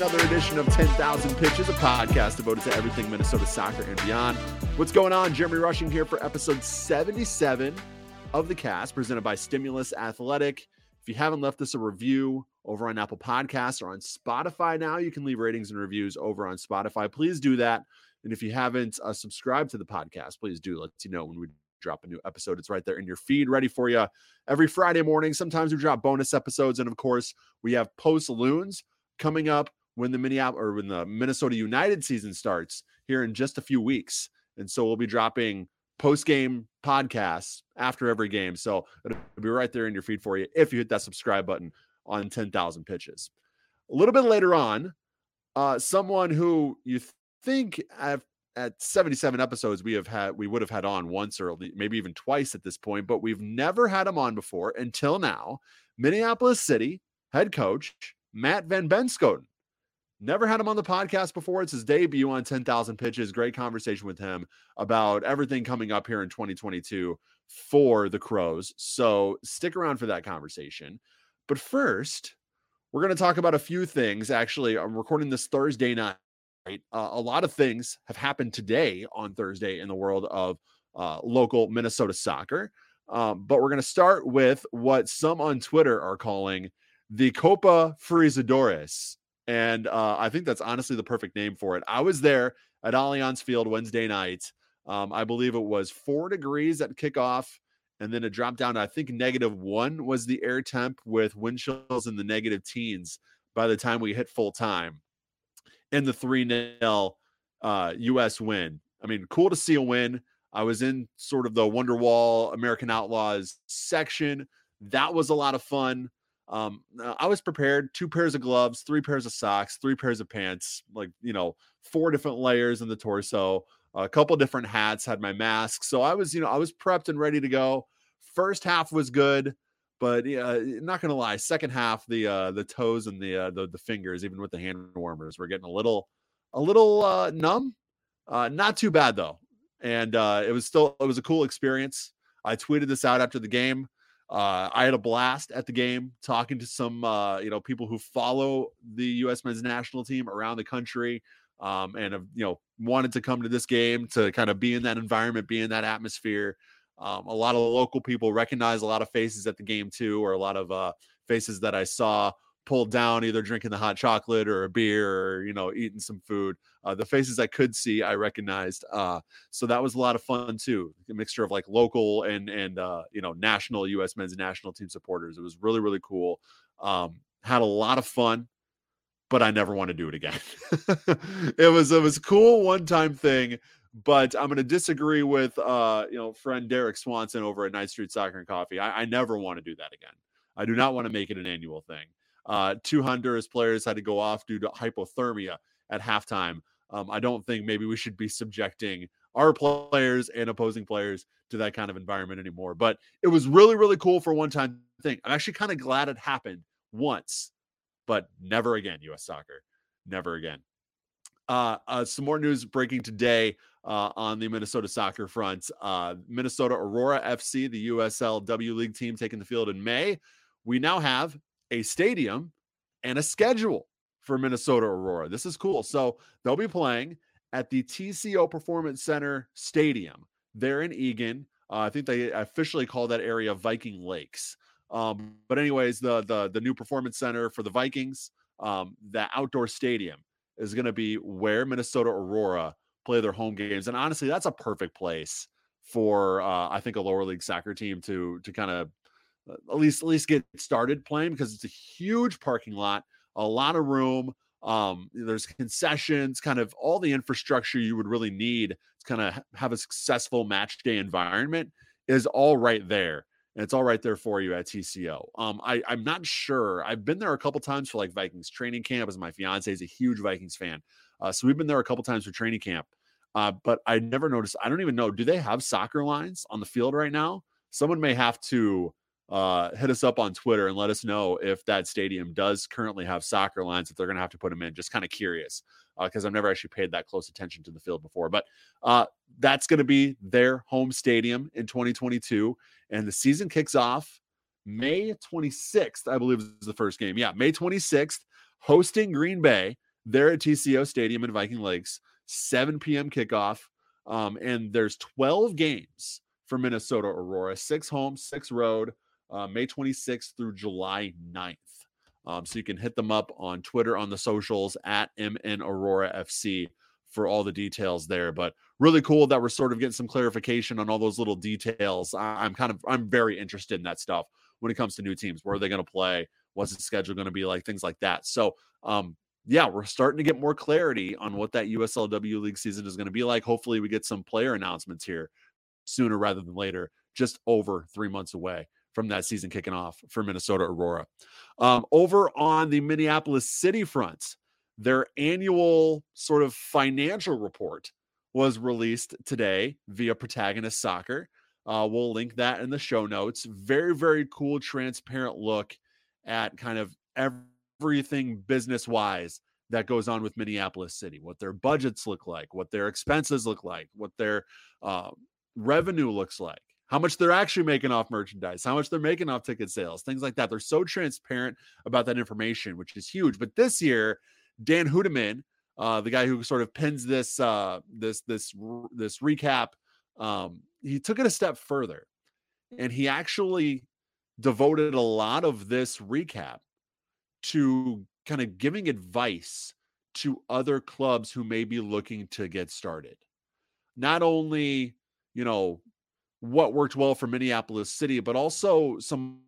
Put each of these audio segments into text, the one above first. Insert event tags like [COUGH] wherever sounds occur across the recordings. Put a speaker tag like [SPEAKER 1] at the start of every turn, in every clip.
[SPEAKER 1] another edition of 10,000 Pitches, a podcast devoted to everything Minnesota soccer and beyond. What's going on? Jeremy Rushing here for episode 77 of the cast, presented by Stimulus Athletic. If you haven't left us a review over on Apple Podcasts or on Spotify now, you can leave ratings and reviews over on Spotify. Please do that. And if you haven't uh, subscribed to the podcast, please do let you know when we drop a new episode. It's right there in your feed, ready for you every Friday morning. Sometimes we drop bonus episodes, and of course, we have post loons coming up when the Minneapolis or when the Minnesota United season starts here in just a few weeks. And so we'll be dropping post game podcasts after every game. So it'll be right there in your feed for you if you hit that subscribe button on 10,000 pitches. A little bit later on, uh, someone who you think at, at 77 episodes we have had we would have had on once or maybe even twice at this point, but we've never had him on before until now. Minneapolis City head coach Matt Van Benschoten. Never had him on the podcast before. It's his debut on 10,000 pitches. Great conversation with him about everything coming up here in 2022 for the Crows. So stick around for that conversation. But first, we're going to talk about a few things. Actually, I'm recording this Thursday night. Uh, a lot of things have happened today on Thursday in the world of uh, local Minnesota soccer. Um, but we're going to start with what some on Twitter are calling the Copa Freezadores. And uh, I think that's honestly the perfect name for it. I was there at Allianz Field Wednesday night. Um, I believe it was four degrees at kickoff and then it dropped down to I think negative one was the air temp with wind chills in the negative teens by the time we hit full time in the 3 0 uh, US win. I mean, cool to see a win. I was in sort of the Wonderwall American Outlaws section. That was a lot of fun. Um, I was prepared two pairs of gloves, three pairs of socks, three pairs of pants, like, you know, four different layers in the torso, a couple different hats, had my mask. So I was, you know, I was prepped and ready to go. First half was good, but uh, not gonna lie, second half the uh, the toes and the, uh, the the fingers, even with the hand warmers, were getting a little a little uh, numb. Uh, not too bad though, and uh, it was still it was a cool experience. I tweeted this out after the game. Uh, I had a blast at the game talking to some uh, you know people who follow the U.S. men's national team around the country um, and have you know wanted to come to this game to kind of be in that environment, be in that atmosphere. Um, a lot of local people recognize a lot of faces at the game too, or a lot of uh, faces that I saw pulled down, either drinking the hot chocolate or a beer, or you know, eating some food. Uh, the faces I could see, I recognized. Uh, so that was a lot of fun too. A mixture of like local and and uh, you know national U.S. men's national team supporters. It was really really cool. Um, had a lot of fun but I never want to do it again. [LAUGHS] it was it was cool one time thing, but I'm going to disagree with uh, you know friend Derek Swanson over at Night Street Soccer and Coffee. I, I never want to do that again. I do not want to make it an annual thing. Uh, two Honduras players had to go off due to hypothermia at halftime. Um, I don't think maybe we should be subjecting our players and opposing players to that kind of environment anymore. But it was really, really cool for one time thing. I'm actually kind of glad it happened once but never again, U.S. soccer. Never again. Uh, uh, some more news breaking today uh, on the Minnesota soccer front. Uh, Minnesota Aurora FC, the USL W League team, taking the field in May. We now have a stadium and a schedule for Minnesota Aurora. This is cool. So they'll be playing at the TCO Performance Center Stadium there in Eagan. Uh, I think they officially call that area Viking Lakes. Um, but anyways, the the the new performance center for the Vikings, um, the outdoor stadium is going to be where Minnesota Aurora play their home games, and honestly, that's a perfect place for uh, I think a lower league soccer team to to kind of at least at least get started playing because it's a huge parking lot, a lot of room. Um, there's concessions, kind of all the infrastructure you would really need to kind of have a successful match day environment is all right there and it's all right there for you at TCO. Um, I, I'm not sure. I've been there a couple times for like Vikings training camp, as my fiance is a huge Vikings fan. Uh, so we've been there a couple times for training camp. Uh, but I never noticed. I don't even know. Do they have soccer lines on the field right now? Someone may have to uh, hit us up on Twitter and let us know if that stadium does currently have soccer lines. If they're going to have to put them in, just kind of curious because uh, I've never actually paid that close attention to the field before. But uh, that's going to be their home stadium in 2022 and the season kicks off May 26th, I believe is the first game. Yeah, May 26th. hosting Green Bay there at TCO Stadium in Viking Lakes, 7 p.m. kickoff. Um, and there's 12 games for Minnesota Aurora, six home, six road, uh, May 26th through July 9th. Um, so you can hit them up on Twitter on the socials at MN Aurora FC for all the details there. But really cool that we're sort of getting some clarification on all those little details. I, am kind of I'm very interested in that stuff when it comes to new teams. Where are they going to play? What's the schedule going to be like? Things like that. So um, yeah, we're starting to get more clarity on what that USLW league season is going to be like. Hopefully, we get some player announcements here sooner rather than later, just over three months away from that season kicking off for Minnesota Aurora. Um, over on the Minneapolis City front, their annual sort of financial report was released today via Protagonist Soccer. Uh, we'll link that in the show notes. Very, very cool, transparent look at kind of everything business wise that goes on with Minneapolis City, what their budgets look like, what their expenses look like, what their uh, revenue looks like, how much they're actually making off merchandise, how much they're making off ticket sales, things like that. They're so transparent about that information, which is huge. But this year, Dan Hoedeman, uh, the guy who sort of pins this uh, this this this recap, um, he took it a step further, and he actually devoted a lot of this recap to kind of giving advice to other clubs who may be looking to get started. Not only, you know, what worked well for Minneapolis City, but also some.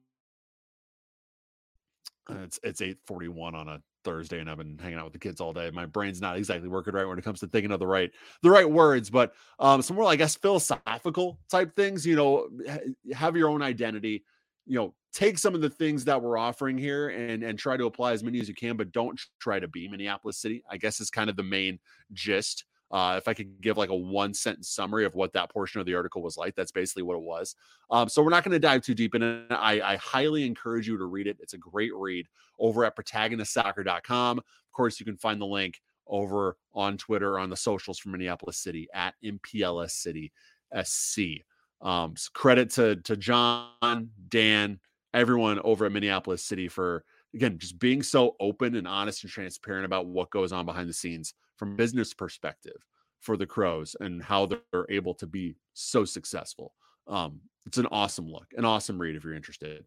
[SPEAKER 1] Uh, it's it's eight forty one on a Thursday, and I've been hanging out with the kids all day. My brain's not exactly working right when it comes to thinking of the right the right words, but um, some more, I guess, philosophical type things. You know, have your own identity. You know, take some of the things that we're offering here and and try to apply as many as you can, but don't try to be Minneapolis City. I guess is kind of the main gist. Uh, if I could give like a one sentence summary of what that portion of the article was like, that's basically what it was. Um, so we're not going to dive too deep in it. I, I, highly encourage you to read it. It's a great read over at protagonistsoccer.com. Of course, you can find the link over on Twitter on the socials for Minneapolis City at MPLS City SC. Um, so credit to to John, Dan, everyone over at Minneapolis City for again just being so open and honest and transparent about what goes on behind the scenes from business perspective for the Crows and how they're able to be so successful. Um, it's an awesome look, an awesome read if you're interested.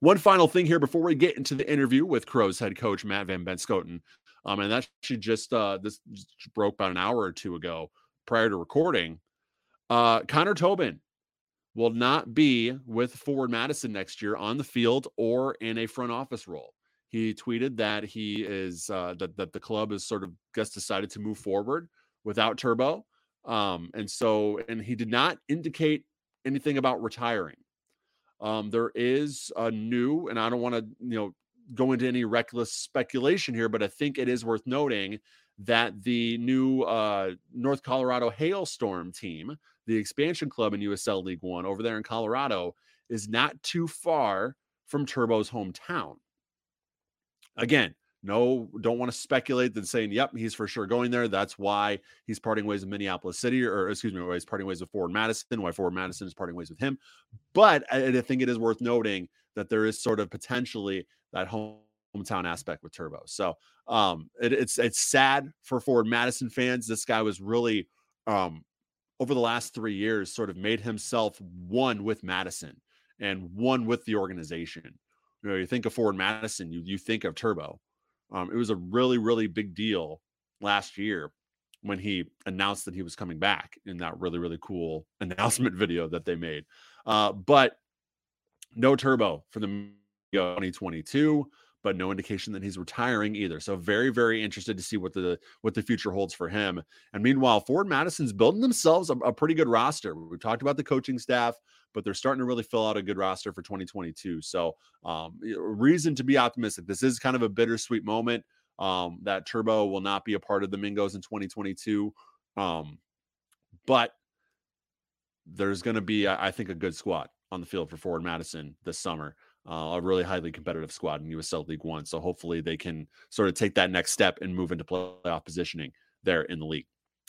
[SPEAKER 1] One final thing here before we get into the interview with Crows head coach Matt Van Benschoten. Um, and that actually just uh, this just broke about an hour or two ago prior to recording. Uh, Connor Tobin will not be with Forward Madison next year on the field or in a front office role. He tweeted that he is uh, that that the club has sort of just decided to move forward without Turbo, um, and so and he did not indicate anything about retiring. Um, there is a new, and I don't want to you know go into any reckless speculation here, but I think it is worth noting that the new uh, North Colorado Hailstorm team the expansion club in USL League One over there in Colorado is not too far from Turbo's hometown. Again, no, don't want to speculate that saying, yep, he's for sure going there. That's why he's parting ways with Minneapolis City, or excuse me, why he's parting ways with Forward Madison, why Forward Madison is parting ways with him. But I, I think it is worth noting that there is sort of potentially that hometown aspect with Turbo. So um, it, it's it's sad for Forward Madison fans. This guy was really um, over the last three years sort of made himself one with Madison and one with the organization. You know, you think of Forward Madison, you you think of Turbo. Um, it was a really really big deal last year when he announced that he was coming back in that really really cool [LAUGHS] announcement video that they made. Uh, but no Turbo for the 2022 but no indication that he's retiring either. So very, very interested to see what the what the future holds for him. And meanwhile, Forward Madison's building themselves a, a pretty good roster. We talked about the coaching staff, but they're starting to really fill out a good roster for 2022. So um, reason to be optimistic. This is kind of a bittersweet moment. Um, that Turbo will not be a part of the Mingos in 2022. Um, but there's going to be, I think, a good squad on the field for Forward Madison this summer uh, a really highly competitive squad in USL League One. So hopefully they can sort of take that next step and move into playoff positioning there in the league.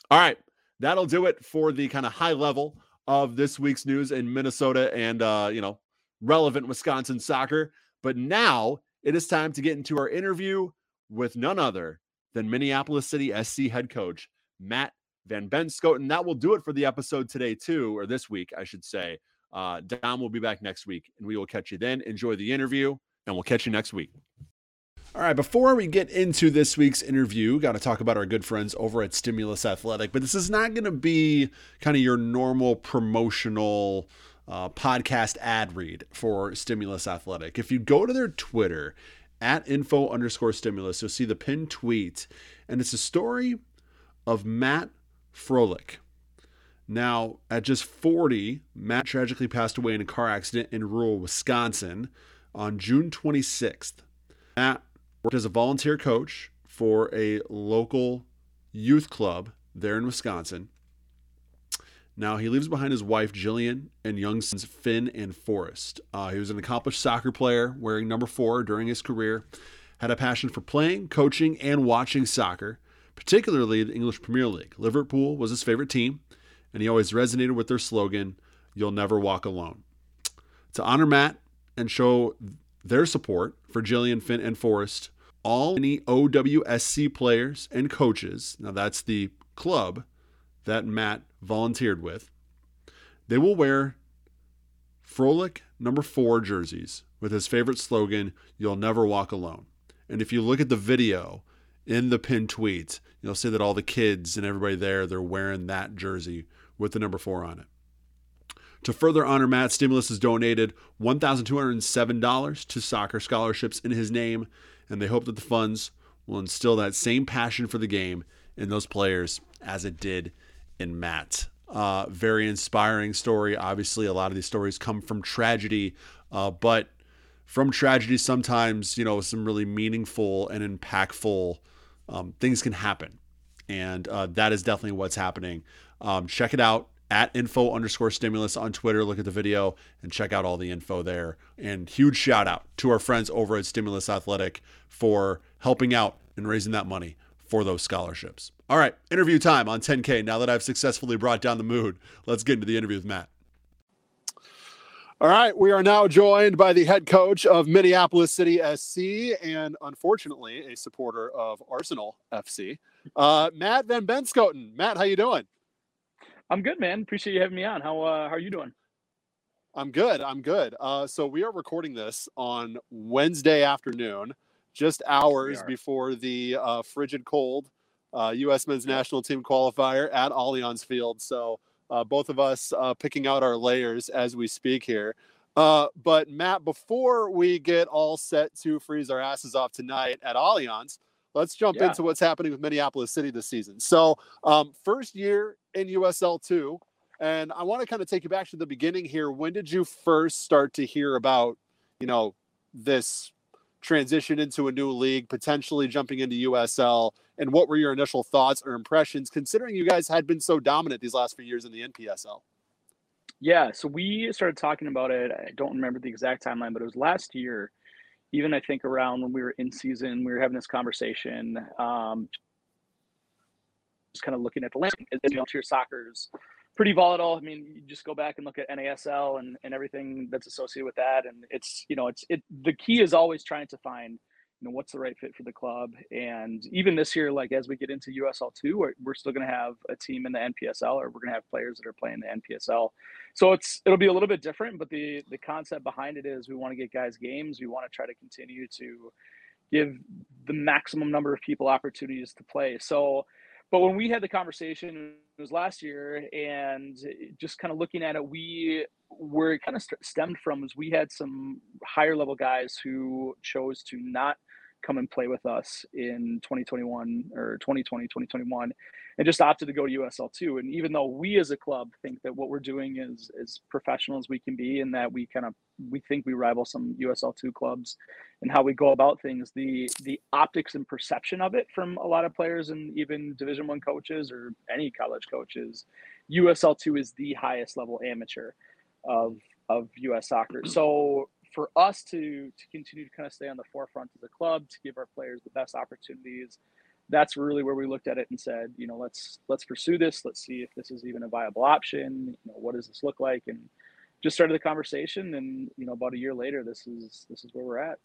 [SPEAKER 1] All right, that'll do it for the kind of high level of this week's news in Minnesota and uh, you know relevant Wisconsin soccer. But now it is time to get into our interview with none other than Minneapolis City SC head coach Matt Van Benschoten. That will do it for the episode today, too, or this week, I should say. Uh, Dom will be back next week, and we will catch you then. Enjoy the interview, and we'll catch you next week. All right, before we get into this week's interview, got to talk about our good friends over at Stimulus Athletic. But this is not going to be kind of your normal promotional uh, podcast ad read for Stimulus Athletic. If you go to their Twitter at info underscore stimulus, you'll see the pinned tweet, and it's a story of Matt Froehlich. Now, at just 40, Matt tragically passed away in a car accident in rural Wisconsin on June 26th. Matt worked as a volunteer coach for a local youth club there in Wisconsin. Now, he leaves behind his wife, Jillian, and young sons, Finn and Forrest. Uh, he was an accomplished soccer player, wearing number four during his career, had a passion for playing, coaching, and watching soccer, particularly the English Premier League. Liverpool was his favorite team, and he always resonated with their slogan, You'll Never Walk Alone. To honor Matt and show their support for Jillian, Finn, and Forrest. All any OWSC players and coaches, now that's the club that Matt volunteered with, they will wear Froehlich number four jerseys with his favorite slogan, You'll Never Walk Alone. And if you look at the video in the pinned tweet, you'll see that all the kids and everybody there, they're wearing that jersey with the number four on it. To further honor Matt, Stimulus has donated $1,207 to soccer scholarships in his name, and they hope that the funds will instill that same passion for the game in those players as it did in Matt. Uh, very inspiring story. Obviously, a lot of these stories come from tragedy, uh, but from tragedy, sometimes, you know, some really meaningful and impactful um, things can happen. And uh, that is definitely what's happening. Um, check it out at info underscore stimulus on Twitter. Look at the video and check out all the info there. And huge shout out to our friends over at Stimulus Athletic for helping out and raising that money for those scholarships. All right, interview time on 10K. Now that I've successfully brought down the mood, let's get into the interview with Matt. All right, we are now joined by the head coach of Minneapolis City SC and unfortunately a supporter of Arsenal FC, uh, Matt Van Benschoten. Matt, how you doing?
[SPEAKER 2] I'm good, man. Appreciate you having me on. How uh, how are you doing?
[SPEAKER 1] I'm good. I'm good. Uh, so we are recording this on Wednesday afternoon, just hours before the uh, frigid cold uh, U.S. Men's National Team qualifier at Allianz Field. So uh, both of us uh, picking out our layers as we speak here. Uh, but Matt, before we get all set to freeze our asses off tonight at Allianz, let's jump yeah. into what's happening with Minneapolis City this season. So, um, first year in USL two, and I want to kind of take you back to the beginning here. When did you first start to hear about, you know, this transition into a new league, potentially jumping into USL? And what were your initial thoughts or impressions, considering you guys had been so dominant these last few years in the NPSL?
[SPEAKER 2] Yeah, so we started talking about it. I don't remember the exact timeline, but it was last year even I think around when we were in season, we were having this conversation, um, just kind of looking at the landscape. You know, tier soccer's pretty volatile. I mean, you just go back and look at NASL and, and everything that's associated with that, and it's you know, it's it. The key is always trying to find you know what's the right fit for the club? And even this year like as we get into usl2 we're, we're still going to have a team in the npsl or we're going to have players that are playing the npsl so it's it'll be a little bit different but the the concept behind it is we want to get guys games. We want to try to continue to give the maximum number of people opportunities to play. So but when we had the conversation it was last year and just kind of looking at it we where it kind of stemmed from was we had some higher level guys who chose to not come and play with us in 2021 or 2020 2021 and just opted to go to USL2 and even though we as a club think that what we're doing is as professional as we can be and that we kind of we think we rival some USL2 clubs and how we go about things the the optics and perception of it from a lot of players and even division 1 coaches or any college coaches USL2 is the highest level amateur of of US soccer. So for us to to continue to kind of stay on the forefront of the club to give our players the best opportunities that's really where we looked at it and said you know let's let's pursue this. Let's see if this is even a viable option. You know what does this look like? And just started the conversation and you know about a year later this is this is where we're at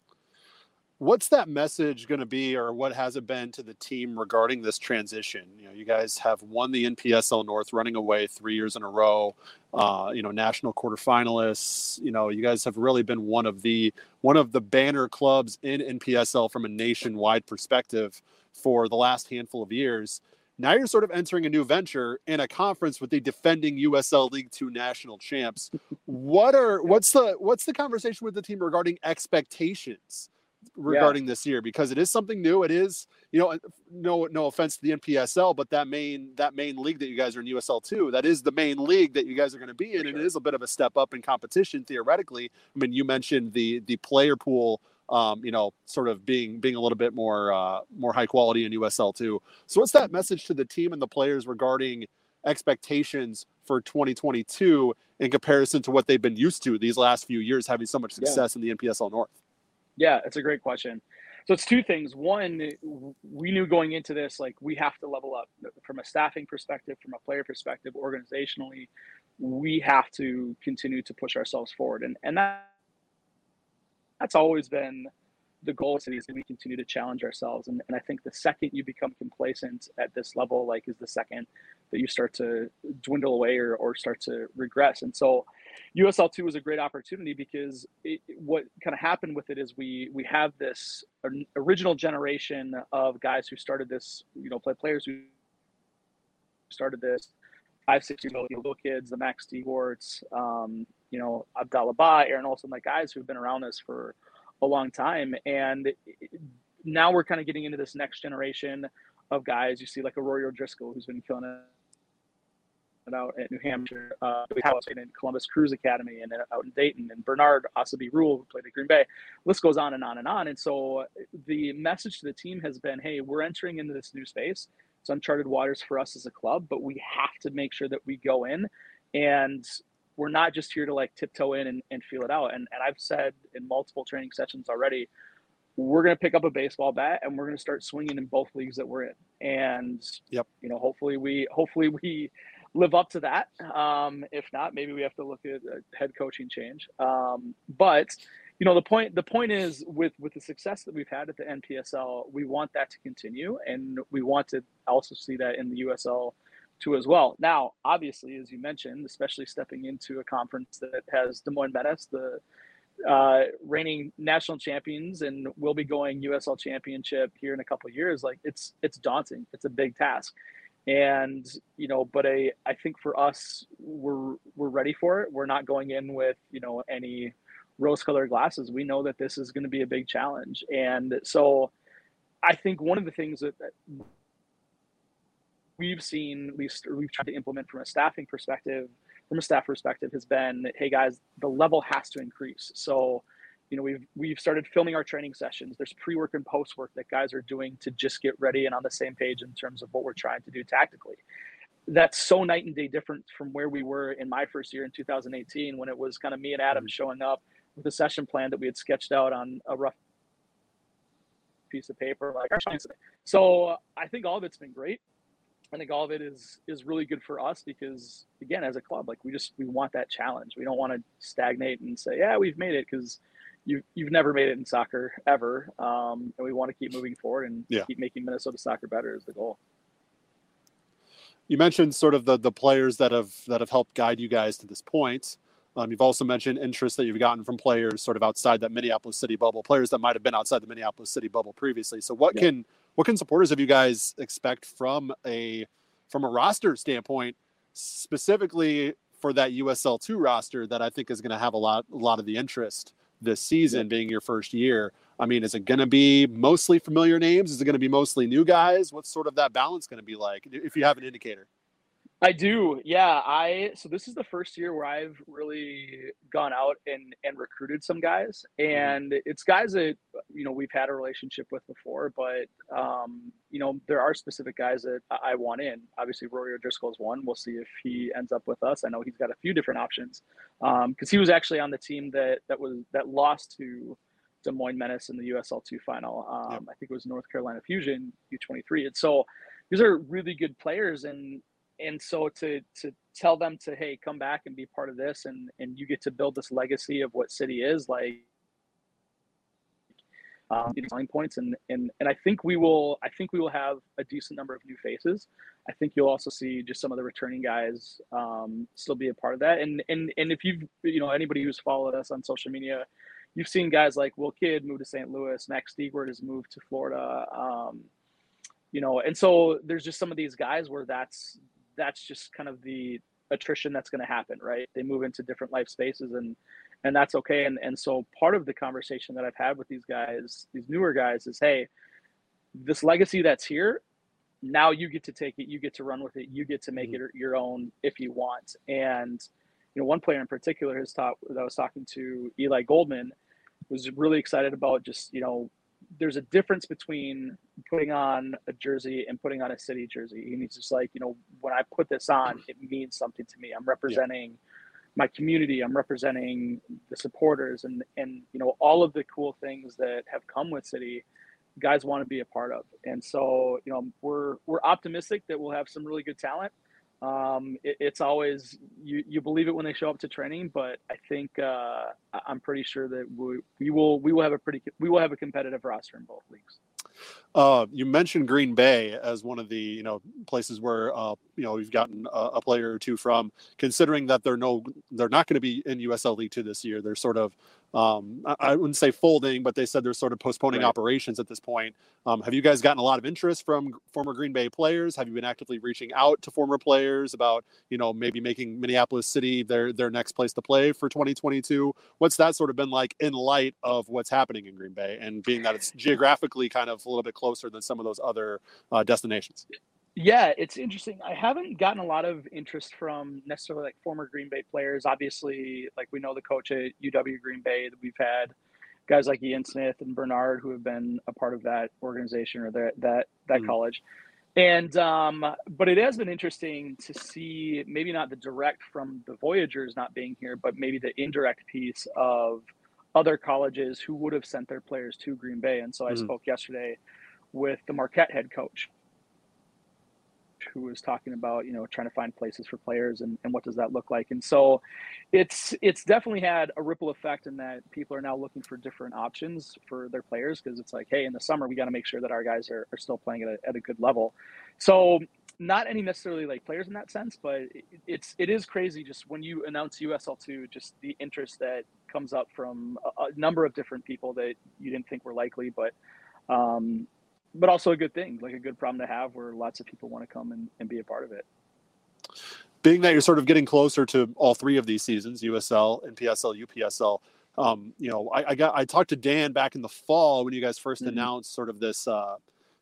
[SPEAKER 1] what's that message going to be or what has it been to the team regarding this transition you know you guys have won the npsl north running away three years in a row uh, you know national quarterfinalists you know you guys have really been one of the one of the banner clubs in npsl from a nationwide perspective for the last handful of years now you're sort of entering a new venture in a conference with the defending USL League Two national champs. What are what's the what's the conversation with the team regarding expectations? Regarding yeah. this year because it is something new. It is, you know, no no offense to the NPSL, but that main that main league that you guys are in USL two, that is the main league that you guys are going to be in, sure. and it is a bit of a step up in competition theoretically. I mean, you mentioned the the player pool. Um, you know, sort of being being a little bit more uh, more high quality in USL two. So, what's that message to the team and the players regarding expectations for 2022 in comparison to what they've been used to these last few years, having so much success yeah. in the NPSL North?
[SPEAKER 2] Yeah, it's a great question. So it's two things. One, we knew going into this, like we have to level up from a staffing perspective, from a player perspective, organizationally. We have to continue to push ourselves forward, and and that that's always been the goal of cities we continue to challenge ourselves and, and i think the second you become complacent at this level like is the second that you start to dwindle away or, or start to regress and so USL2 was a great opportunity because it, what kind of happened with it is we we have this original generation of guys who started this, you know, play players who started this five, six years old, little kids, the Max Dewarts, um, you know, Abdallah Ba, Aaron Olson, like guys who've been around us for a long time. And now we're kind of getting into this next generation of guys. You see like a Rory O'Driscoll who's been killing it out at New Hampshire, uh, we have in Columbus Crew's Academy and out in Dayton, and Bernard Asabi Rule, who played at Green Bay. List goes on and on and on. And so the message to the team has been, hey, we're entering into this new space. It's uncharted waters for us as a club, but we have to make sure that we go in and we're not just here to like tiptoe in and, and feel it out. And, and I've said in multiple training sessions already, we're going to pick up a baseball bat and we're going to start swinging in both leagues that we're in. And,
[SPEAKER 1] yep.
[SPEAKER 2] you know, hopefully we, hopefully we live up to that. Um, if not, maybe we have to look at a head coaching change. Um, but you know, the point the point is with with the success that we've had at the NPSL, we want that to continue, and we want to also see that in the USL two as well. Now, obviously, as you mentioned, especially stepping into a conference that has Des Moines Menace, the uh, reigning national champions, and will be going USL championship here in a couple years. Like it's it's daunting. It's a big task and you know but i i think for us we're we're ready for it. We're not going in with you know any rose colored glasses. We know that this is going to be a big challenge. And so i think one of the things that, that we've seen at least we've tried to implement from a staffing perspective from a staff perspective has been that, hey guys the level has to increase. So you know we've we've started filming our training sessions there's pre-work and post-work that guys are doing to just get ready and on the same page in terms of what we're trying to do tactically that's so night and day different from where we were in my first year in 2018 when it was kind of me and adam mm-hmm. showing up with a session plan that we had sketched out on a rough piece of paper like so i think all of it's been great I think all of it is is really good for us because again, as a club, like we just we want that challenge. We don't want to stagnate and say, yeah, we've made it because you you've never made it in soccer ever, um, and we want to keep moving forward and yeah. keep making Minnesota soccer better is the goal.
[SPEAKER 1] You mentioned sort of the the players that have that have helped guide you guys to this point. Um, you've also mentioned interest that you've gotten from players sort of outside that Minneapolis City bubble, players that might have been outside the Minneapolis City bubble previously. So, what yeah. can what can supporters of you guys expect from a from a roster standpoint, specifically for that USL two roster that I think is going to have a lot a lot of the interest this season being your first year. I mean, is it going to be mostly familiar names? Is it going to be mostly new guys? What's sort of that balance going to be like if you have an indicator?
[SPEAKER 2] I do. Yeah. I so this is the first year where I've really gone out and and recruited some guys. Mm-hmm. And it's guys that you know we've had a relationship with before, but um, you know, there are specific guys that I want in. Obviously Rory O'Driscoll is one. We'll see if he ends up with us. I know he's got a few different options. Um, because he was actually on the team that that was that lost to Des Moines Menace in the USL two final. Um, yep. I think it was North Carolina Fusion U23. And so these are really good players and and so to to tell them to hey come back and be part of this and and you get to build this legacy of what city is like um, selling points, and and and I think we will. I think we will have a decent number of new faces. I think you'll also see just some of the returning guys um, still be a part of that. And and and if you've you know anybody who's followed us on social media, you've seen guys like Will Kidd move to St. Louis, Max Stiegwart has moved to Florida. Um, you know, and so there's just some of these guys where that's that's just kind of the attrition that's going to happen, right? They move into different life spaces and and that's okay. And and so part of the conversation that I've had with these guys, these newer guys, is hey, this legacy that's here, now you get to take it, you get to run with it, you get to make mm-hmm. it your own if you want. And you know, one player in particular has taught that I was talking to Eli Goldman was really excited about just you know there's a difference between putting on a jersey and putting on a city jersey. And he's just like, you know, when I put this on, it means something to me. I'm representing yeah my community i'm representing the supporters and and you know all of the cool things that have come with city guys want to be a part of and so you know we're we're optimistic that we'll have some really good talent um, it, it's always you you believe it when they show up to training but i think uh, i'm pretty sure that we, we will we will have a pretty we will have a competitive roster in both leagues
[SPEAKER 1] uh, you mentioned Green Bay as one of the you know places where uh, you know you've gotten a, a, player or two from. Considering that they're no, they're not going to be in USL League Two this year. They're sort of um, I, wouldn't say folding, but they said they're sort of postponing right. operations at this point. Um, have you guys gotten a lot of interest from former Green Bay players? Have you been actively reaching out to former players about, you know, maybe making Minneapolis City their their next place to play for 2022? What's that sort of been like in light of what's happening in Green Bay and being that it's geographically kind of a little bit closer than some of those other uh, destinations?
[SPEAKER 2] Yeah, it's interesting. I haven't gotten a lot of interest from necessarily like former Green Bay players. Obviously, like we know the coach at UW Green Bay that we've had guys like Ian Smith and Bernard who have been a part of that organization or that that that mm-hmm. college. And um, but it has been interesting to see maybe not the direct from the Voyagers not being here, but maybe the indirect piece of other colleges who would have sent their players to Green Bay. And so I mm-hmm. spoke yesterday with the Marquette head coach who was talking about you know trying to find places for players and, and what does that look like. And so it's it's definitely had a ripple effect in that people are now looking for different options for their players because it's like hey in the summer we got to make sure that our guys are, are still playing at a, at a good level. So not any necessarily like players in that sense but it, it's it is crazy just when you announce usl2 just the interest that comes up from a, a number of different people that you didn't think were likely but um, but also a good thing, like a good problem to have where lots of people want to come and, and be a part of it.
[SPEAKER 1] Being that you're sort of getting closer to all three of these seasons, USL, NPSL, UPSL, um, you know, I, I, got I talked to Dan back in the fall when you guys 1st mm-hmm. announced sort of this uh,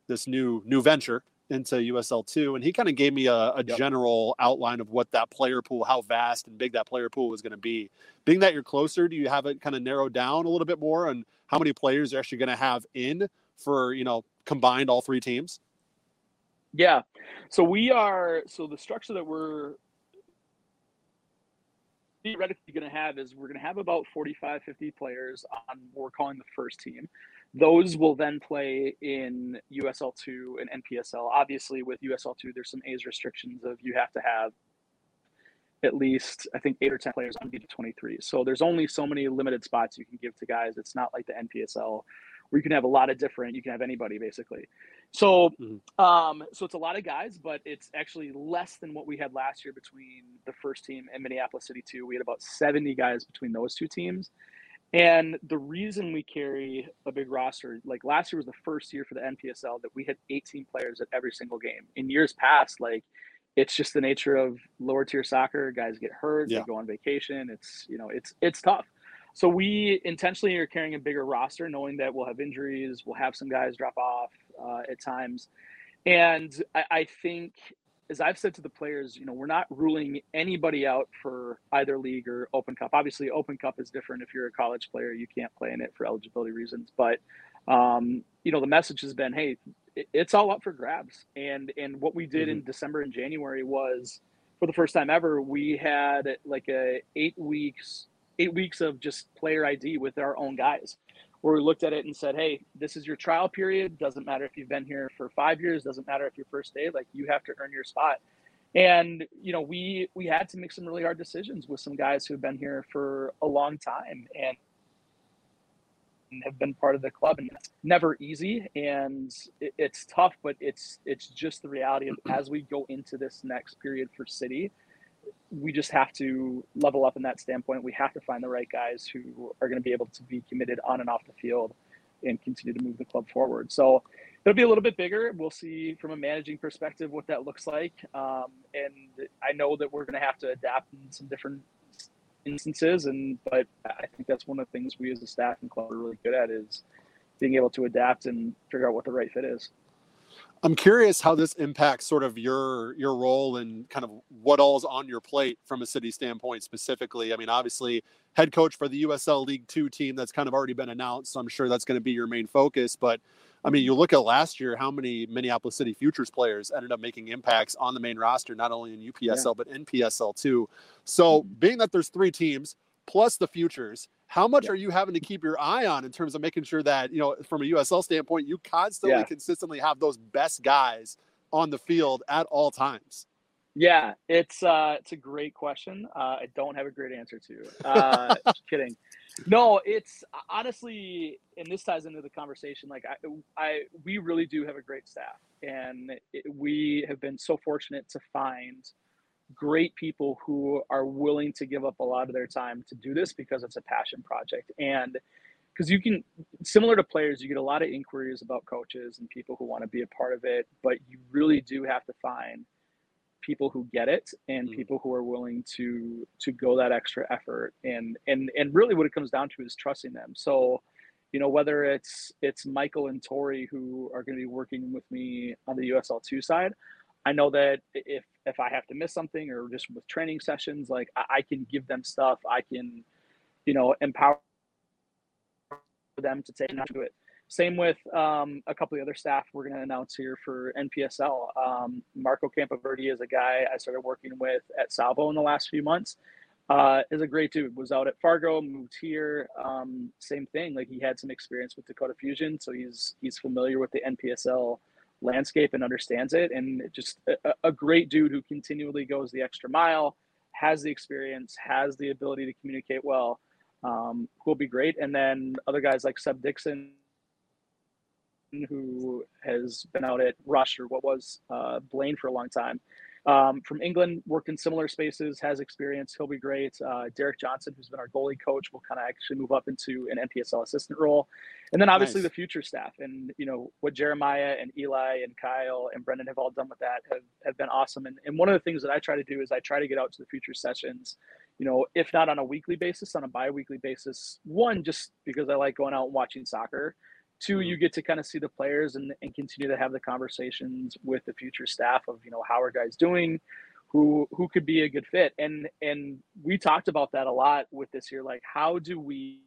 [SPEAKER 1] this new new venture into USL two, and he kind of gave me a, a yep. general outline of what that player pool, how vast and big that player pool was going to be. Being that you're closer, do you have it kind of narrowed down a little bit more on how many players you're actually going to have in for you know combined all three teams?
[SPEAKER 2] Yeah. So we are so the structure that we're theoretically going to have is we're going to have about 45 50 players on we're calling the first team those will then play in usl2 and npsl obviously with usl2 there's some age restrictions of you have to have at least i think eight or ten players on beat 23 so there's only so many limited spots you can give to guys it's not like the npsl where you can have a lot of different, you can have anybody basically. So, mm-hmm. um, so it's a lot of guys, but it's actually less than what we had last year between the first team and Minneapolis City 2. We had about 70 guys between those two teams. And the reason we carry a big roster, like last year was the first year for the NPSL that we had 18 players at every single game. In years past, like it's just the nature of lower tier soccer. Guys get hurt, yeah. they go on vacation. It's you know, it's it's tough. So we intentionally are carrying a bigger roster, knowing that we'll have injuries, we'll have some guys drop off uh, at times, and I, I think, as I've said to the players, you know, we're not ruling anybody out for either league or Open Cup. Obviously, Open Cup is different. If you're a college player, you can't play in it for eligibility reasons. But um, you know, the message has been, hey, it's all up for grabs. And and what we did mm-hmm. in December and January was, for the first time ever, we had like a eight weeks eight weeks of just player ID with our own guys, where we looked at it and said, "Hey, this is your trial period. Doesn't matter if you've been here for five years. Doesn't matter if your first day. Like you have to earn your spot." And you know, we we had to make some really hard decisions with some guys who have been here for a long time, and have been part of the club and it's never easy and it, it's tough but it's it's just the reality of as we go into this next period for city we just have to level up in that standpoint we have to find the right guys who are going to be able to be committed on and off the field and continue to move the club forward so it'll be a little bit bigger we'll see from a managing perspective what that looks like um, and i know that we're going to have to adapt in some different instances. And but I think that's one of the things we as a staff and club are really good at is being able to adapt and figure out what the right fit is.
[SPEAKER 1] I'm curious how this impacts sort of your your role and kind of what all's on your plate from a city standpoint specifically. I mean, obviously, head coach for the USL League Two team that's kind of already been announced. So I'm sure that's going to be your main focus. But I mean, you look at last year, how many Minneapolis City Futures players ended up making impacts on the main roster, not only in UPSL, yeah. but NPSL too. So, mm-hmm. being that there's three teams plus the Futures, how much yeah. are you having to keep your eye on in terms of making sure that, you know, from a USL standpoint, you constantly, yeah. consistently have those best guys on the field at all times?
[SPEAKER 2] Yeah, it's uh, it's a great question. Uh, I don't have a great answer to. Uh, [LAUGHS] just kidding. No, it's honestly, and this ties into the conversation. Like I, I, we really do have a great staff, and it, we have been so fortunate to find great people who are willing to give up a lot of their time to do this because it's a passion project. And because you can similar to players you get a lot of inquiries about coaches and people who want to be a part of it but you really do have to find people who get it and mm-hmm. people who are willing to to go that extra effort. And and and really what it comes down to is trusting them. So you know whether it's it's michael and tori who are going to be working with me on the usl2 side i know that if if i have to miss something or just with training sessions like i, I can give them stuff i can you know empower them to take to it same with um, a couple of other staff we're going to announce here for NPSL. Um, Marco Campoverde is a guy I started working with at Salvo in the last few months. Uh, is a great dude. Was out at Fargo, moved here. Um, same thing. Like he had some experience with Dakota Fusion, so he's he's familiar with the NPSL landscape and understands it. And just a, a great dude who continually goes the extra mile, has the experience, has the ability to communicate well. Um, will be great. And then other guys like Seb Dixon who has been out at Rush or what was uh, Blaine for a long time. Um, from England, worked in similar spaces, has experience. He'll be great. Uh, Derek Johnson, who's been our goalie coach, will kind of actually move up into an NPSL assistant role. And then obviously nice. the future staff and, you know, what Jeremiah and Eli and Kyle and Brendan have all done with that have, have been awesome. And, and one of the things that I try to do is I try to get out to the future sessions, you know, if not on a weekly basis, on a bi-weekly basis. One, just because I like going out and watching soccer. Two, mm-hmm. you get to kind of see the players and, and continue to have the conversations with the future staff of, you know, how are guys doing, who who could be a good fit. And and we talked about that a lot with this year. Like, how do we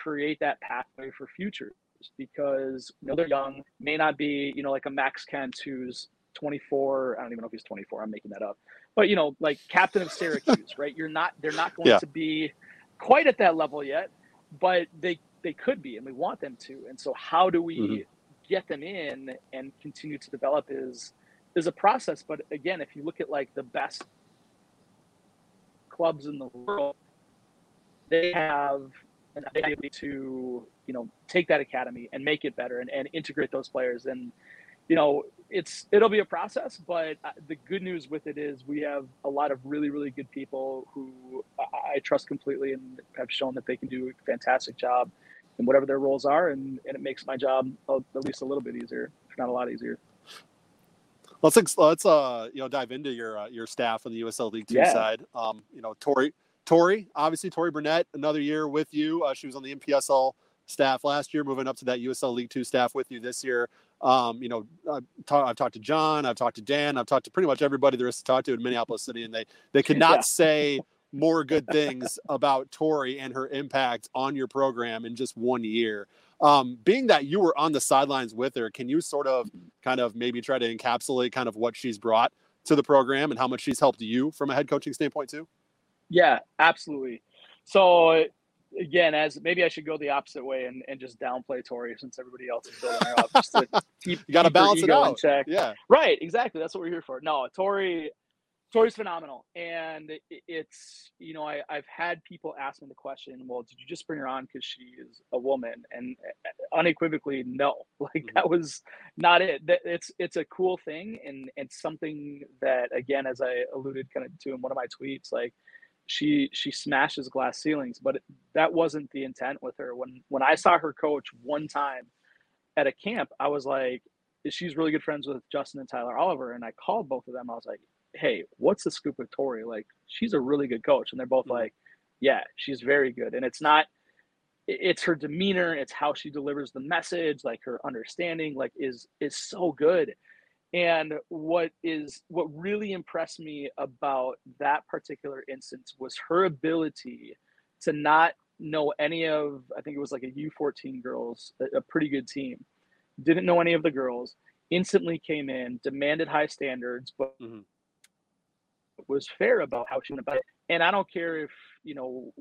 [SPEAKER 2] create that pathway for futures? Because you know they're young, may not be, you know, like a Max Kent who's 24. I don't even know if he's 24. I'm making that up. But you know, like captain of Syracuse, right? You're not. They're not going yeah. to be quite at that level yet, but they they could be and we want them to. And so how do we mm-hmm. get them in and continue to develop is is a process. But again if you look at like the best clubs in the world they have an ability to you know take that academy and make it better and, and integrate those players. And you know it's it'll be a process but uh, the good news with it is we have a lot of really really good people who i trust completely and have shown that they can do a fantastic job in whatever their roles are, and, and it makes my job at least a little bit easier, if not a lot easier.
[SPEAKER 1] Let's let's uh you know dive into your uh, your staff on the USL League Two yeah. side. Um, you know Tori Tori obviously Tori Burnett another year with you. Uh, she was on the NPSL staff last year, moving up to that USL League Two staff with you this year. Um, you know, I've, ta- I've, talked to John, I've talked to Dan, I've talked to pretty much everybody there is to talk to in Minneapolis City, and they they could not yeah. say more good [LAUGHS] things about Tori and her impact on your program in just one year. Um, being that you were on the sidelines with her, can you sort of kind of maybe try to encapsulate kind of what she's brought to the program and how much she's helped you from a head coaching standpoint too?
[SPEAKER 2] Yeah, absolutely. So again, as maybe I should go the opposite way and, and just downplay Tori since everybody else is building her up. Just to [LAUGHS]
[SPEAKER 1] keep, you got to balance it out. Check.
[SPEAKER 2] Yeah, right. Exactly. That's what we're here for. No, Tori Tori's phenomenal, and it's you know I I've had people ask me the question, well, did you just bring her on because she is a woman? And uh, unequivocally, no. [LAUGHS] Like mm-hmm. that was not it. It's it's a cool thing, and it's something that again, as I alluded kind of to in one of my tweets, like she she smashes glass ceilings, but that wasn't the intent with her. When when I saw her coach one time at a camp, I was like, she's really good friends with Justin and Tyler Oliver, and I called both of them. I was like, hey, what's the scoop with Tori? Like, she's a really good coach. And they're both mm-hmm. like, yeah, she's very good. And it's not, it's her demeanor, it's how she delivers the message, like her understanding, like is is so good. And what is what really impressed me about that particular instance was her ability to not know any of I think it was like a U14 girls, a, a pretty good team. Didn't know any of the girls, instantly came in, demanded high standards, but mm-hmm was fair about how she went about it. And I don't care if, you know,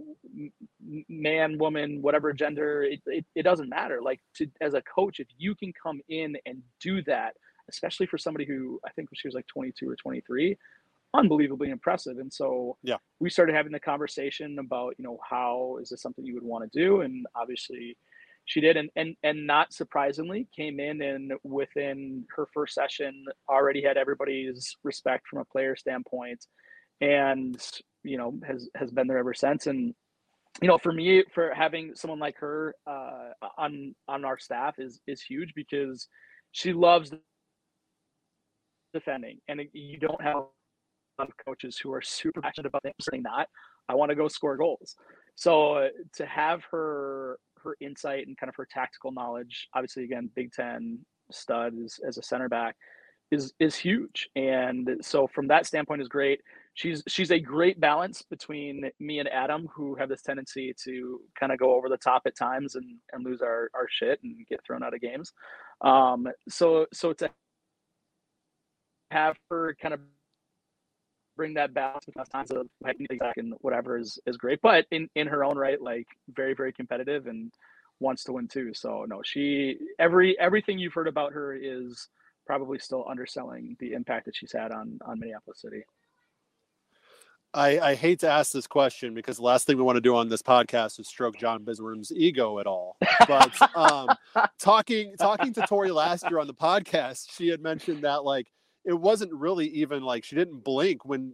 [SPEAKER 2] man, woman, whatever gender, it, it, it doesn't matter. Like to, as a coach, if you can come in and do that, especially for somebody who I think she was like 22 or 23, unbelievably impressive. And so
[SPEAKER 1] yeah,
[SPEAKER 2] we started having the conversation about, you know, how is this something you would want to do? And obviously she did and, and and not surprisingly came in and within her first session already had everybody's respect from a player standpoint and you know has has been there ever since. And you know for me for having someone like her uh, on on our staff is is huge because she loves defending. And you don't have a lot of coaches who are super passionate about saying that i want to go score goals. So uh, to have her her insight and kind of her tactical knowledge, obviously again, Big Ten stud as, as a center back is is huge. And so from that standpoint is great. She's she's a great balance between me and Adam, who have this tendency to kind of go over the top at times and, and lose our, our shit and get thrown out of games. Um, so so to have her kind of bring that balance between times of back and whatever is is great. But in in her own right, like very very competitive and wants to win too. So no, she every everything you've heard about her is probably still underselling the impact that she's had on on Minneapolis City.
[SPEAKER 1] I, I hate to ask this question because the last thing we want to do on this podcast is stroke John Bisworm's ego at all. But um, [LAUGHS] talking talking to Tori last year on the podcast, she had mentioned that like it wasn't really even like she didn't blink when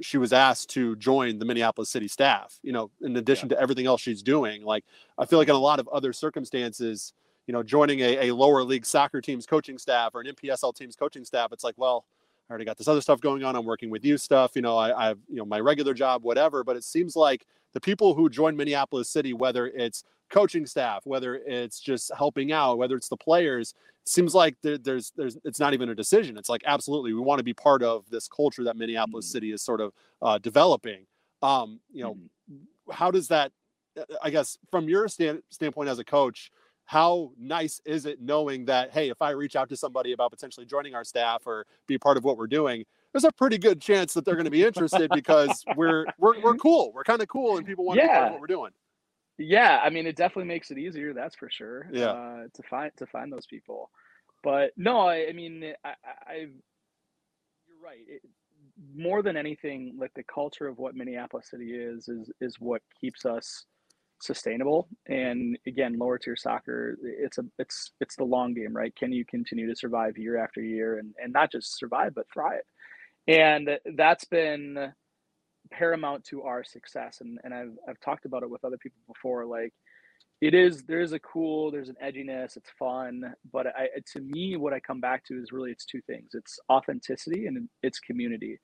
[SPEAKER 1] she was asked to join the Minneapolis City staff. You know, in addition yeah. to everything else she's doing, like I feel like in a lot of other circumstances, you know, joining a, a lower league soccer team's coaching staff or an NPSL team's coaching staff, it's like, well, I already got this other stuff going on. I'm working with you stuff. You know, I, I have you know my regular job, whatever. But it seems like the people who join Minneapolis City, whether it's coaching staff, whether it's just helping out, whether it's the players, seems like there, there's there's it's not even a decision. It's like absolutely we want to be part of this culture that Minneapolis mm-hmm. City is sort of uh, developing. Um, you know, mm-hmm. how does that? Uh, I guess from your stand, standpoint as a coach, how nice is it knowing that hey, if I reach out to somebody about potentially joining our staff or be part of what we're doing, there's a pretty good chance that they're going to be interested because we're we're we're cool. We're kind of cool, and people want yeah. to know what we're doing.
[SPEAKER 2] Yeah, I mean, it definitely makes it easier. That's for sure.
[SPEAKER 1] Yeah.
[SPEAKER 2] Uh, to find to find those people, but no, I, I mean, I, I, you're right. It, more than anything, like the culture of what Minneapolis City is, is is what keeps us sustainable. And again, lower tier soccer, it's a it's it's the long game, right? Can you continue to survive year after year, and and not just survive but thrive? And that's been paramount to our success and, and I've, I've talked about it with other people before like it is there is a cool there's an edginess it's fun but I to me what I come back to is really it's two things. It's authenticity and it's community.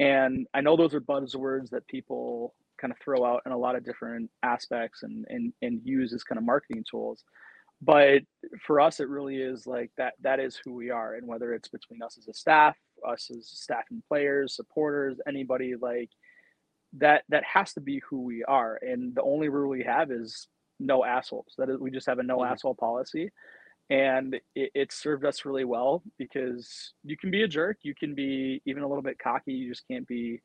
[SPEAKER 2] And I know those are buzzwords that people kind of throw out in a lot of different aspects and and, and use as kind of marketing tools but for us it really is like that that is who we are and whether it's between us as a staff us as staff and players supporters anybody like that that has to be who we are. And the only rule we have is no assholes. That is we just have a no mm-hmm. asshole policy. And it, it, served us really well because you can be a jerk. You can be even a little bit cocky. You just can't be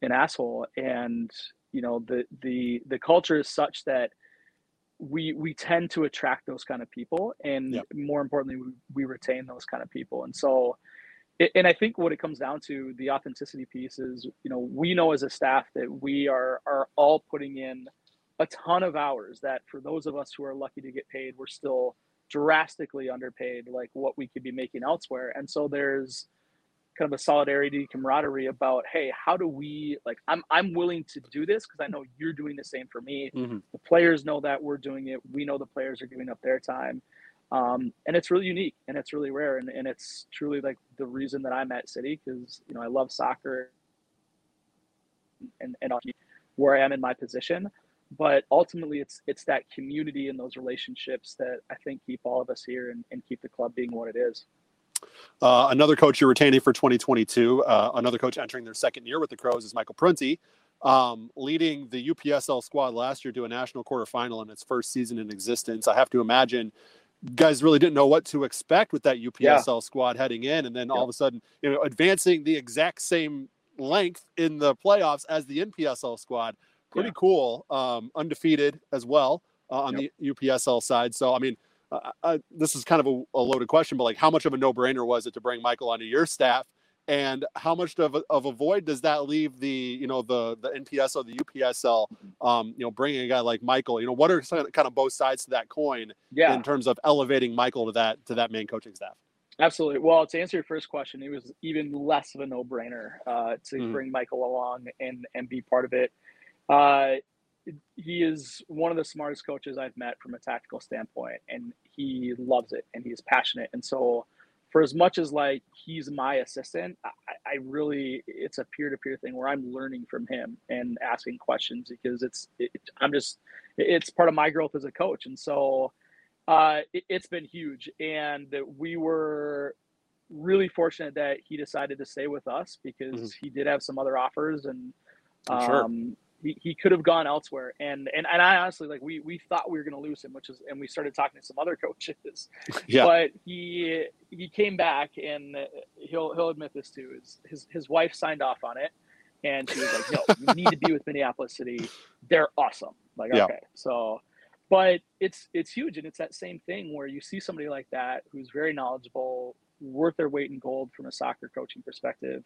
[SPEAKER 2] an asshole. And you know the the the culture is such that we we tend to attract those kind of people. And yep. more importantly we, we retain those kind of people. And so and I think what it comes down to the authenticity piece is, you know, we know as a staff that we are are all putting in a ton of hours that for those of us who are lucky to get paid, we're still drastically underpaid like what we could be making elsewhere. And so there's kind of a solidarity camaraderie about hey how do we like i'm i'm willing to do this because i know you're doing the same for me mm-hmm. the players know that we're doing it we know the players are giving up their time um, and it's really unique and it's really rare and, and it's truly like the reason that i'm at city because you know i love soccer and, and where i am in my position but ultimately it's it's that community and those relationships that i think keep all of us here and, and keep the club being what it is
[SPEAKER 1] uh, another coach you're retaining for 2022, uh, another coach entering their second year with the Crows is Michael Prunty, um, leading the UPSL squad last year to a national quarterfinal in its first season in existence. I have to imagine guys really didn't know what to expect with that UPSL yeah. squad heading in, and then all of a sudden, you know, advancing the exact same length in the playoffs as the NPSL squad. Pretty yeah. cool. Um, undefeated as well uh, on yep. the UPSL side. So, I mean, uh, uh, this is kind of a, a, loaded question, but like, how much of a no-brainer was it to bring Michael onto your staff, and how much of a, of a void does that leave the you know the the NPS or the UPSL? Um, you know, bringing a guy like Michael. You know, what are kind of both sides to that coin? Yeah. in terms of elevating Michael to that to that main coaching staff.
[SPEAKER 2] Absolutely. Well, to answer your first question, it was even less of a no-brainer uh, to mm-hmm. bring Michael along and and be part of it. Uh, he is one of the smartest coaches I've met from a tactical standpoint, and he loves it and he's passionate. And so, for as much as like he's my assistant, I, I really it's a peer to peer thing where I'm learning from him and asking questions because it's it, I'm just it's part of my growth as a coach, and so uh, it, has been huge. And we were really fortunate that he decided to stay with us because mm-hmm. he did have some other offers and. Um, sure he, he could have gone elsewhere. And, and and I honestly like we we thought we were going to lose him, which is and we started talking to some other [LAUGHS] coaches. Yeah. But he he came back and he'll he'll admit this too. Is his his wife signed off on it, and she was like, "No, [LAUGHS] you need to be with Minneapolis City. They're awesome." Like yeah. okay, so. But it's it's huge, and it's that same thing where you see somebody like that who's very knowledgeable, worth their weight in gold from a soccer coaching perspective,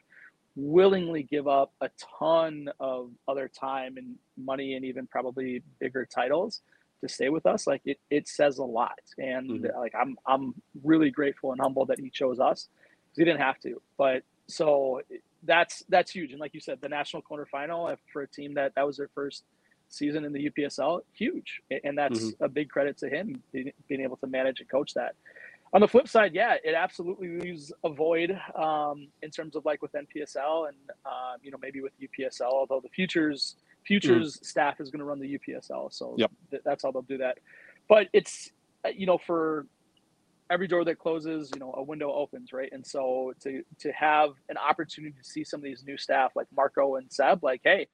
[SPEAKER 2] willingly give up a ton of other time and money and even probably bigger titles to stay with us like it, it says a lot. And mm-hmm. like i'm i'm really grateful and humble that he chose us because he didn't have to. But so that's that's huge. And like you said the national quarterfinal for a team that that was their first season in the upsl huge. And that's mm-hmm. a big credit to him being able to manage and coach that on the flip side, yeah, it absolutely leaves a void um, in terms of like with NPSL and uh, you know maybe with UPSL. Although the futures futures mm. staff is going to run the UPSL, so yep. th- that's how they'll do that. But it's uh, you know for every door that closes, you know a window opens, right? And so to to have an opportunity to see some of these new staff like Marco and Seb, like hey.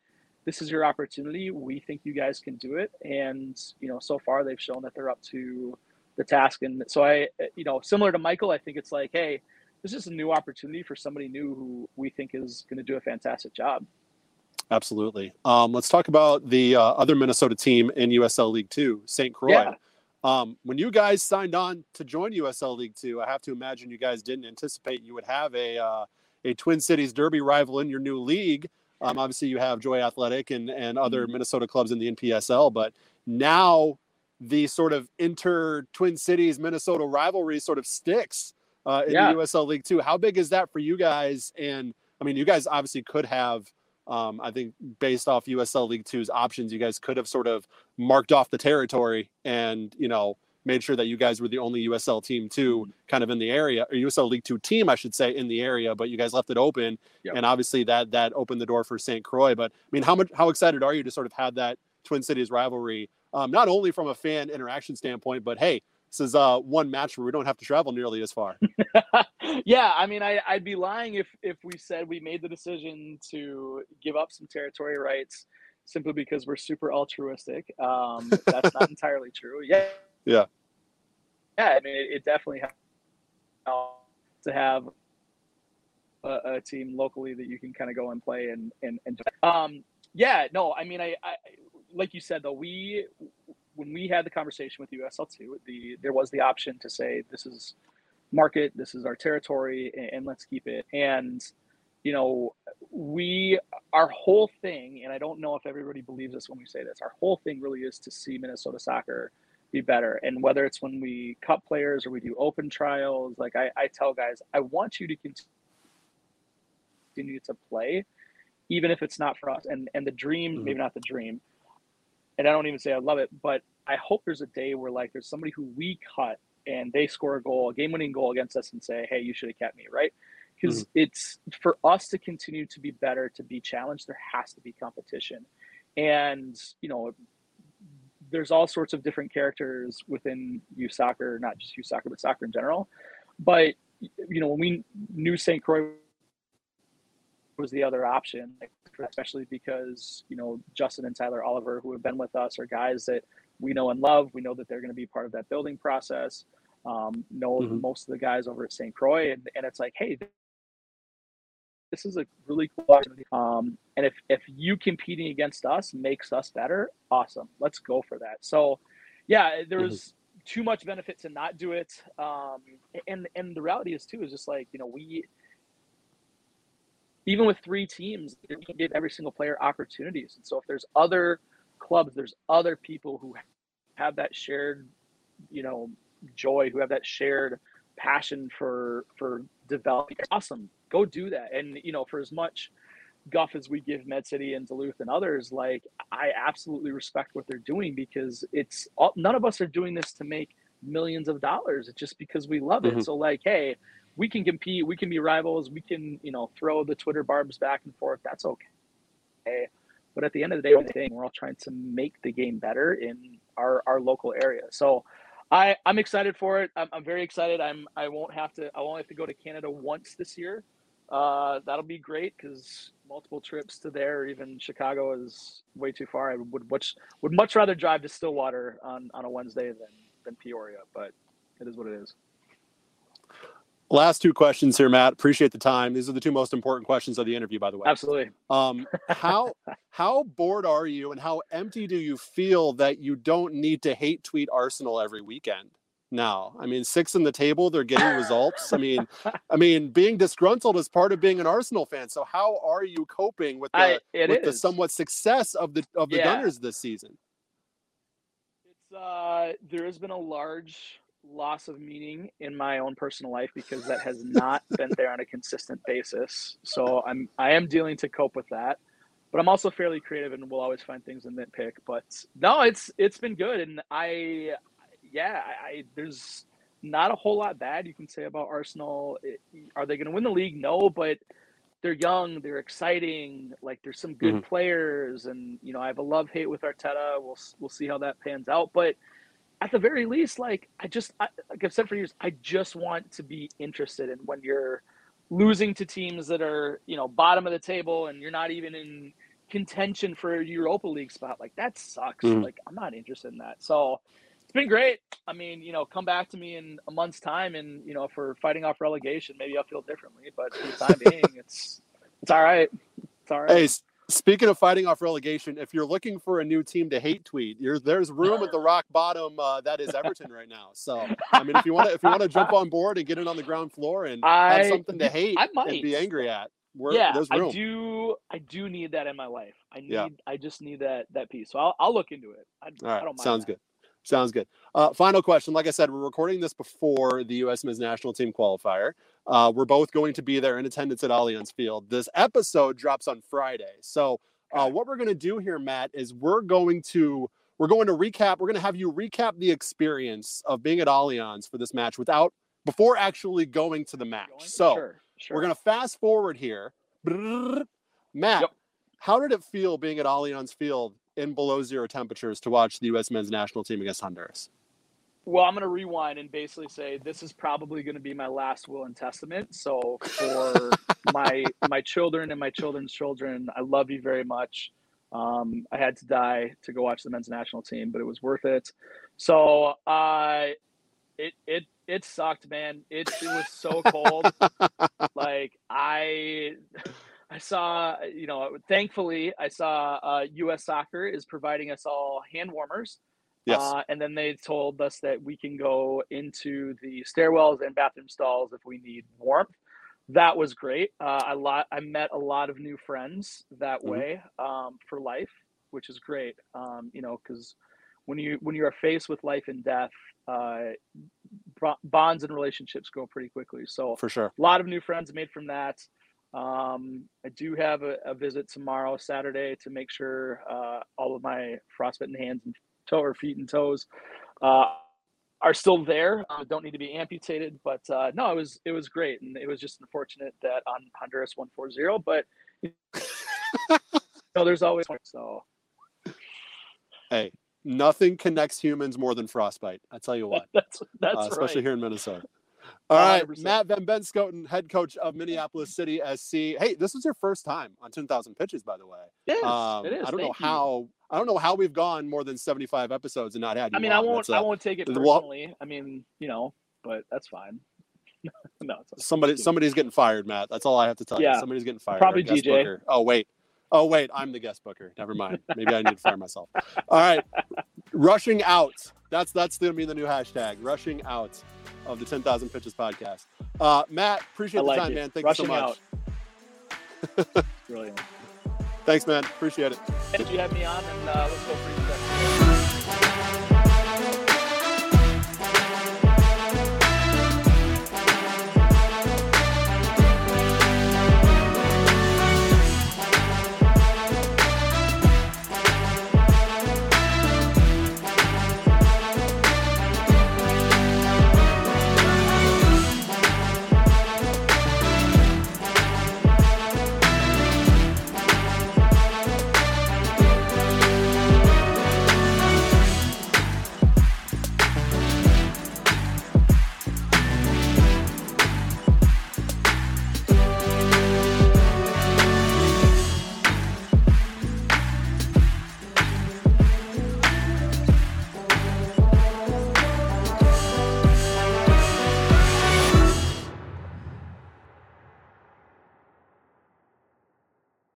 [SPEAKER 2] This is your opportunity. We think you guys can do it, and you know, so far they've shown that they're up to the task. And so I, you know, similar to Michael, I think it's like, hey, this is a new opportunity for somebody new who we think is going to do a fantastic job.
[SPEAKER 1] Absolutely. Um, let's talk about the uh, other Minnesota team in USL League Two, St. Croix. Yeah. Um, when you guys signed on to join USL League Two, I have to imagine you guys didn't anticipate you would have a uh, a Twin Cities Derby rival in your new league. Um, obviously, you have Joy Athletic and and other mm-hmm. Minnesota clubs in the NPSL, but now the sort of inter Twin Cities Minnesota rivalry sort of sticks uh, in yeah. the USL League Two. How big is that for you guys? And I mean, you guys obviously could have. Um, I think based off USL League Two's options, you guys could have sort of marked off the territory and you know made sure that you guys were the only USL team too, mm-hmm. kind of in the area, or USL League Two team, I should say, in the area. But you guys left it open, yep. and obviously that that opened the door for St. Croix. But I mean, how much how excited are you to sort of have that Twin Cities rivalry um, not only from a fan interaction standpoint, but hey, this is uh, one match where we don't have to travel nearly as far. [LAUGHS]
[SPEAKER 2] yeah, I mean, I, would be lying if if we said we made the decision to give up some territory rights simply because we're super altruistic. Um, that's not [LAUGHS] entirely true. Yeah.
[SPEAKER 1] Yeah.
[SPEAKER 2] Yeah, I mean, it, it definitely helps to have a, a, team locally that you can kind of go and play and and, and um, yeah, no, I mean, I, I like you said though, we when we had the conversation with USL two, the there was the option to say this is market. This is our territory, and, and let's keep it. And you know, we our whole thing, and I don't know if everybody believes this when we say this. Our whole thing really is to see Minnesota soccer be better. And whether it's when we cut players or we do open trials, like I, I tell guys, I want you to continue to play, even if it's not for us. And and the dream, mm-hmm. maybe not the dream. And I don't even say I love it, but I hope there's a day where like there's somebody who we cut and they score a goal, a game-winning goal against us, and say, "Hey, you should have kept me," right? Because mm-hmm. it's for us to continue to be better, to be challenged. There has to be competition, and you know, there's all sorts of different characters within youth soccer, not just youth soccer, but soccer in general. But you know, when we knew St. Croix was the other option, especially because you know Justin and Tyler Oliver, who have been with us, are guys that we know and love. We know that they're going to be part of that building process. Um, know mm-hmm. most of the guys over at St. Croix, and, and it's like, hey, this is a really cool opportunity. Um, and if if you competing against us makes us better, awesome. Let's go for that. So, yeah, there's mm-hmm. too much benefit to not do it. Um, and and the reality is too is just like you know we even with three teams, you can give every single player opportunities. And so if there's other clubs, there's other people who have that shared, you know, joy, who have that shared passion for for developing. Awesome go do that. And you know, for as much guff as we give Med City and Duluth and others, like I absolutely respect what they're doing because it's all, none of us are doing this to make millions of dollars. It's just because we love it. Mm-hmm. So like, hey, we can compete, we can be rivals, we can you know throw the Twitter barbs back and forth. That's okay. But at the end of the day, we're all trying to make the game better in our, our local area. So I, I'm excited for it. I'm, I'm very excited. I'm I won't have to I won't have to go to Canada once this year. Uh, that'll be great because multiple trips to there, or even Chicago, is way too far. I would much would much rather drive to Stillwater on, on a Wednesday than than Peoria, but it is what it is.
[SPEAKER 1] Last two questions here, Matt. Appreciate the time. These are the two most important questions of the interview, by the way.
[SPEAKER 2] Absolutely.
[SPEAKER 1] Um, [LAUGHS] how how bored are you, and how empty do you feel that you don't need to hate tweet Arsenal every weekend? now. I mean, six in the table, they're getting results. I mean, I mean, being disgruntled is part of being an Arsenal fan. So how are you coping with the I, with is. the somewhat success of the of the yeah. Gunners this season?
[SPEAKER 2] It's uh there has been a large loss of meaning in my own personal life because that has not been there on a consistent basis. So I'm I am dealing to cope with that. But I'm also fairly creative and will always find things to nitpick. But no, it's it's been good and I yeah, I, I, there's not a whole lot bad you can say about Arsenal. It, are they going to win the league? No, but they're young, they're exciting. Like there's some good mm-hmm. players, and you know I have a love hate with Arteta. We'll we'll see how that pans out, but at the very least, like I just I, like I've said for years, I just want to be interested in when you're losing to teams that are you know bottom of the table and you're not even in contention for a Europa League spot. Like that sucks. Mm-hmm. Like I'm not interested in that. So it's been great. I mean, you know, come back to me in a month's time, and you know, if we're fighting off relegation, maybe I'll feel differently. But for the time being, it's it's all right. It's all right.
[SPEAKER 1] Hey, speaking of fighting off relegation, if you're looking for a new team to hate tweet, there's room at the rock bottom uh, that is Everton right now. So I mean, if you want to if you want to jump on board and get it on the ground floor and I, have something to hate I and be angry at,
[SPEAKER 2] yeah, I do. I do need that in my life. I need. Yeah. I just need that that piece. So I'll, I'll look into it. I,
[SPEAKER 1] All right. I don't mind. Sounds that. good. Sounds good. Uh, final question. Like I said, we're recording this before the U.S. men's national team qualifier. Uh, we're both going to be there in attendance at Allianz Field. This episode drops on Friday. So, uh, what we're going to do here, Matt, is we're going to we're going to recap. We're going to have you recap the experience of being at Allianz for this match without before actually going to the match. So, sure, sure. we're going to fast forward here. Matt, yep. how did it feel being at Allianz Field in below zero temperatures to watch the U.S. men's national team against Honduras?
[SPEAKER 2] Well, I'm going to rewind and basically say this is probably going to be my last will and testament. So for [LAUGHS] my my children and my children's children, I love you very much. Um, I had to die to go watch the men's national team, but it was worth it. So uh, it it it sucked, man. It it was so cold. [LAUGHS] like I I saw, you know, thankfully, I saw uh, U.S. Soccer is providing us all hand warmers
[SPEAKER 1] Yes.
[SPEAKER 2] Uh, and then they told us that we can go into the stairwells and bathroom stalls if we need warmth. That was great. Uh, I lot I met a lot of new friends that
[SPEAKER 1] Mhm.
[SPEAKER 2] way um, for life, which is great. Um, you know, because when you when you are faced with life and death, uh, bo- bonds and relationships go pretty quickly. So
[SPEAKER 1] For sure.
[SPEAKER 2] a lot of new friends made from that. Um, I do have a, a visit tomorrow, Saturday, to make sure uh, all of my frostbitten hands and toe or feet and toes uh, are still there. Uh, don't need to be amputated, but uh, no, it was it was great, and it was just unfortunate that on Honduras one four zero. But [LAUGHS] you know, there's always so
[SPEAKER 1] Hey, nothing connects humans more than frostbite. I tell you what, [LAUGHS]
[SPEAKER 2] that's that's
[SPEAKER 1] uh,
[SPEAKER 2] right.
[SPEAKER 1] especially here in Minnesota. All right,
[SPEAKER 2] 100%.
[SPEAKER 1] Matt Van Benschoten, head coach of Minneapolis City SC. Hey, this was your first time on 10,000 pitches, by the way.
[SPEAKER 2] Yes,
[SPEAKER 1] Um,
[SPEAKER 2] it is.
[SPEAKER 1] I don't know
[SPEAKER 2] Thank you.
[SPEAKER 1] how. I don't know how we've gone more than 75 episodes and not had you.
[SPEAKER 2] I mean, I won't. I won't take it personally. I mean, you know, but that's fine. [LAUGHS] no, it's.
[SPEAKER 1] Somebody, somebody's getting fired, Matt. That's all I have to tell you.
[SPEAKER 2] Yeah.
[SPEAKER 1] Somebody's getting fired.
[SPEAKER 2] Probably DJ.
[SPEAKER 1] booker. Oh wait, oh wait, I'm the guest booker. Never mind. Maybe I need to fire myself. All right, rushing out. That's that's gonna be the new hashtag. Rushing out of the 10,000 pitches podcast. Uh, Matt, appreciate
[SPEAKER 2] I
[SPEAKER 1] the
[SPEAKER 2] like
[SPEAKER 1] time,
[SPEAKER 2] it.
[SPEAKER 1] man. Thank
[SPEAKER 2] Rushing
[SPEAKER 1] you so much. [LAUGHS]
[SPEAKER 2] Brilliant.
[SPEAKER 1] Thanks, man. Appreciate it.
[SPEAKER 2] Did you have me on? And uh, let's go for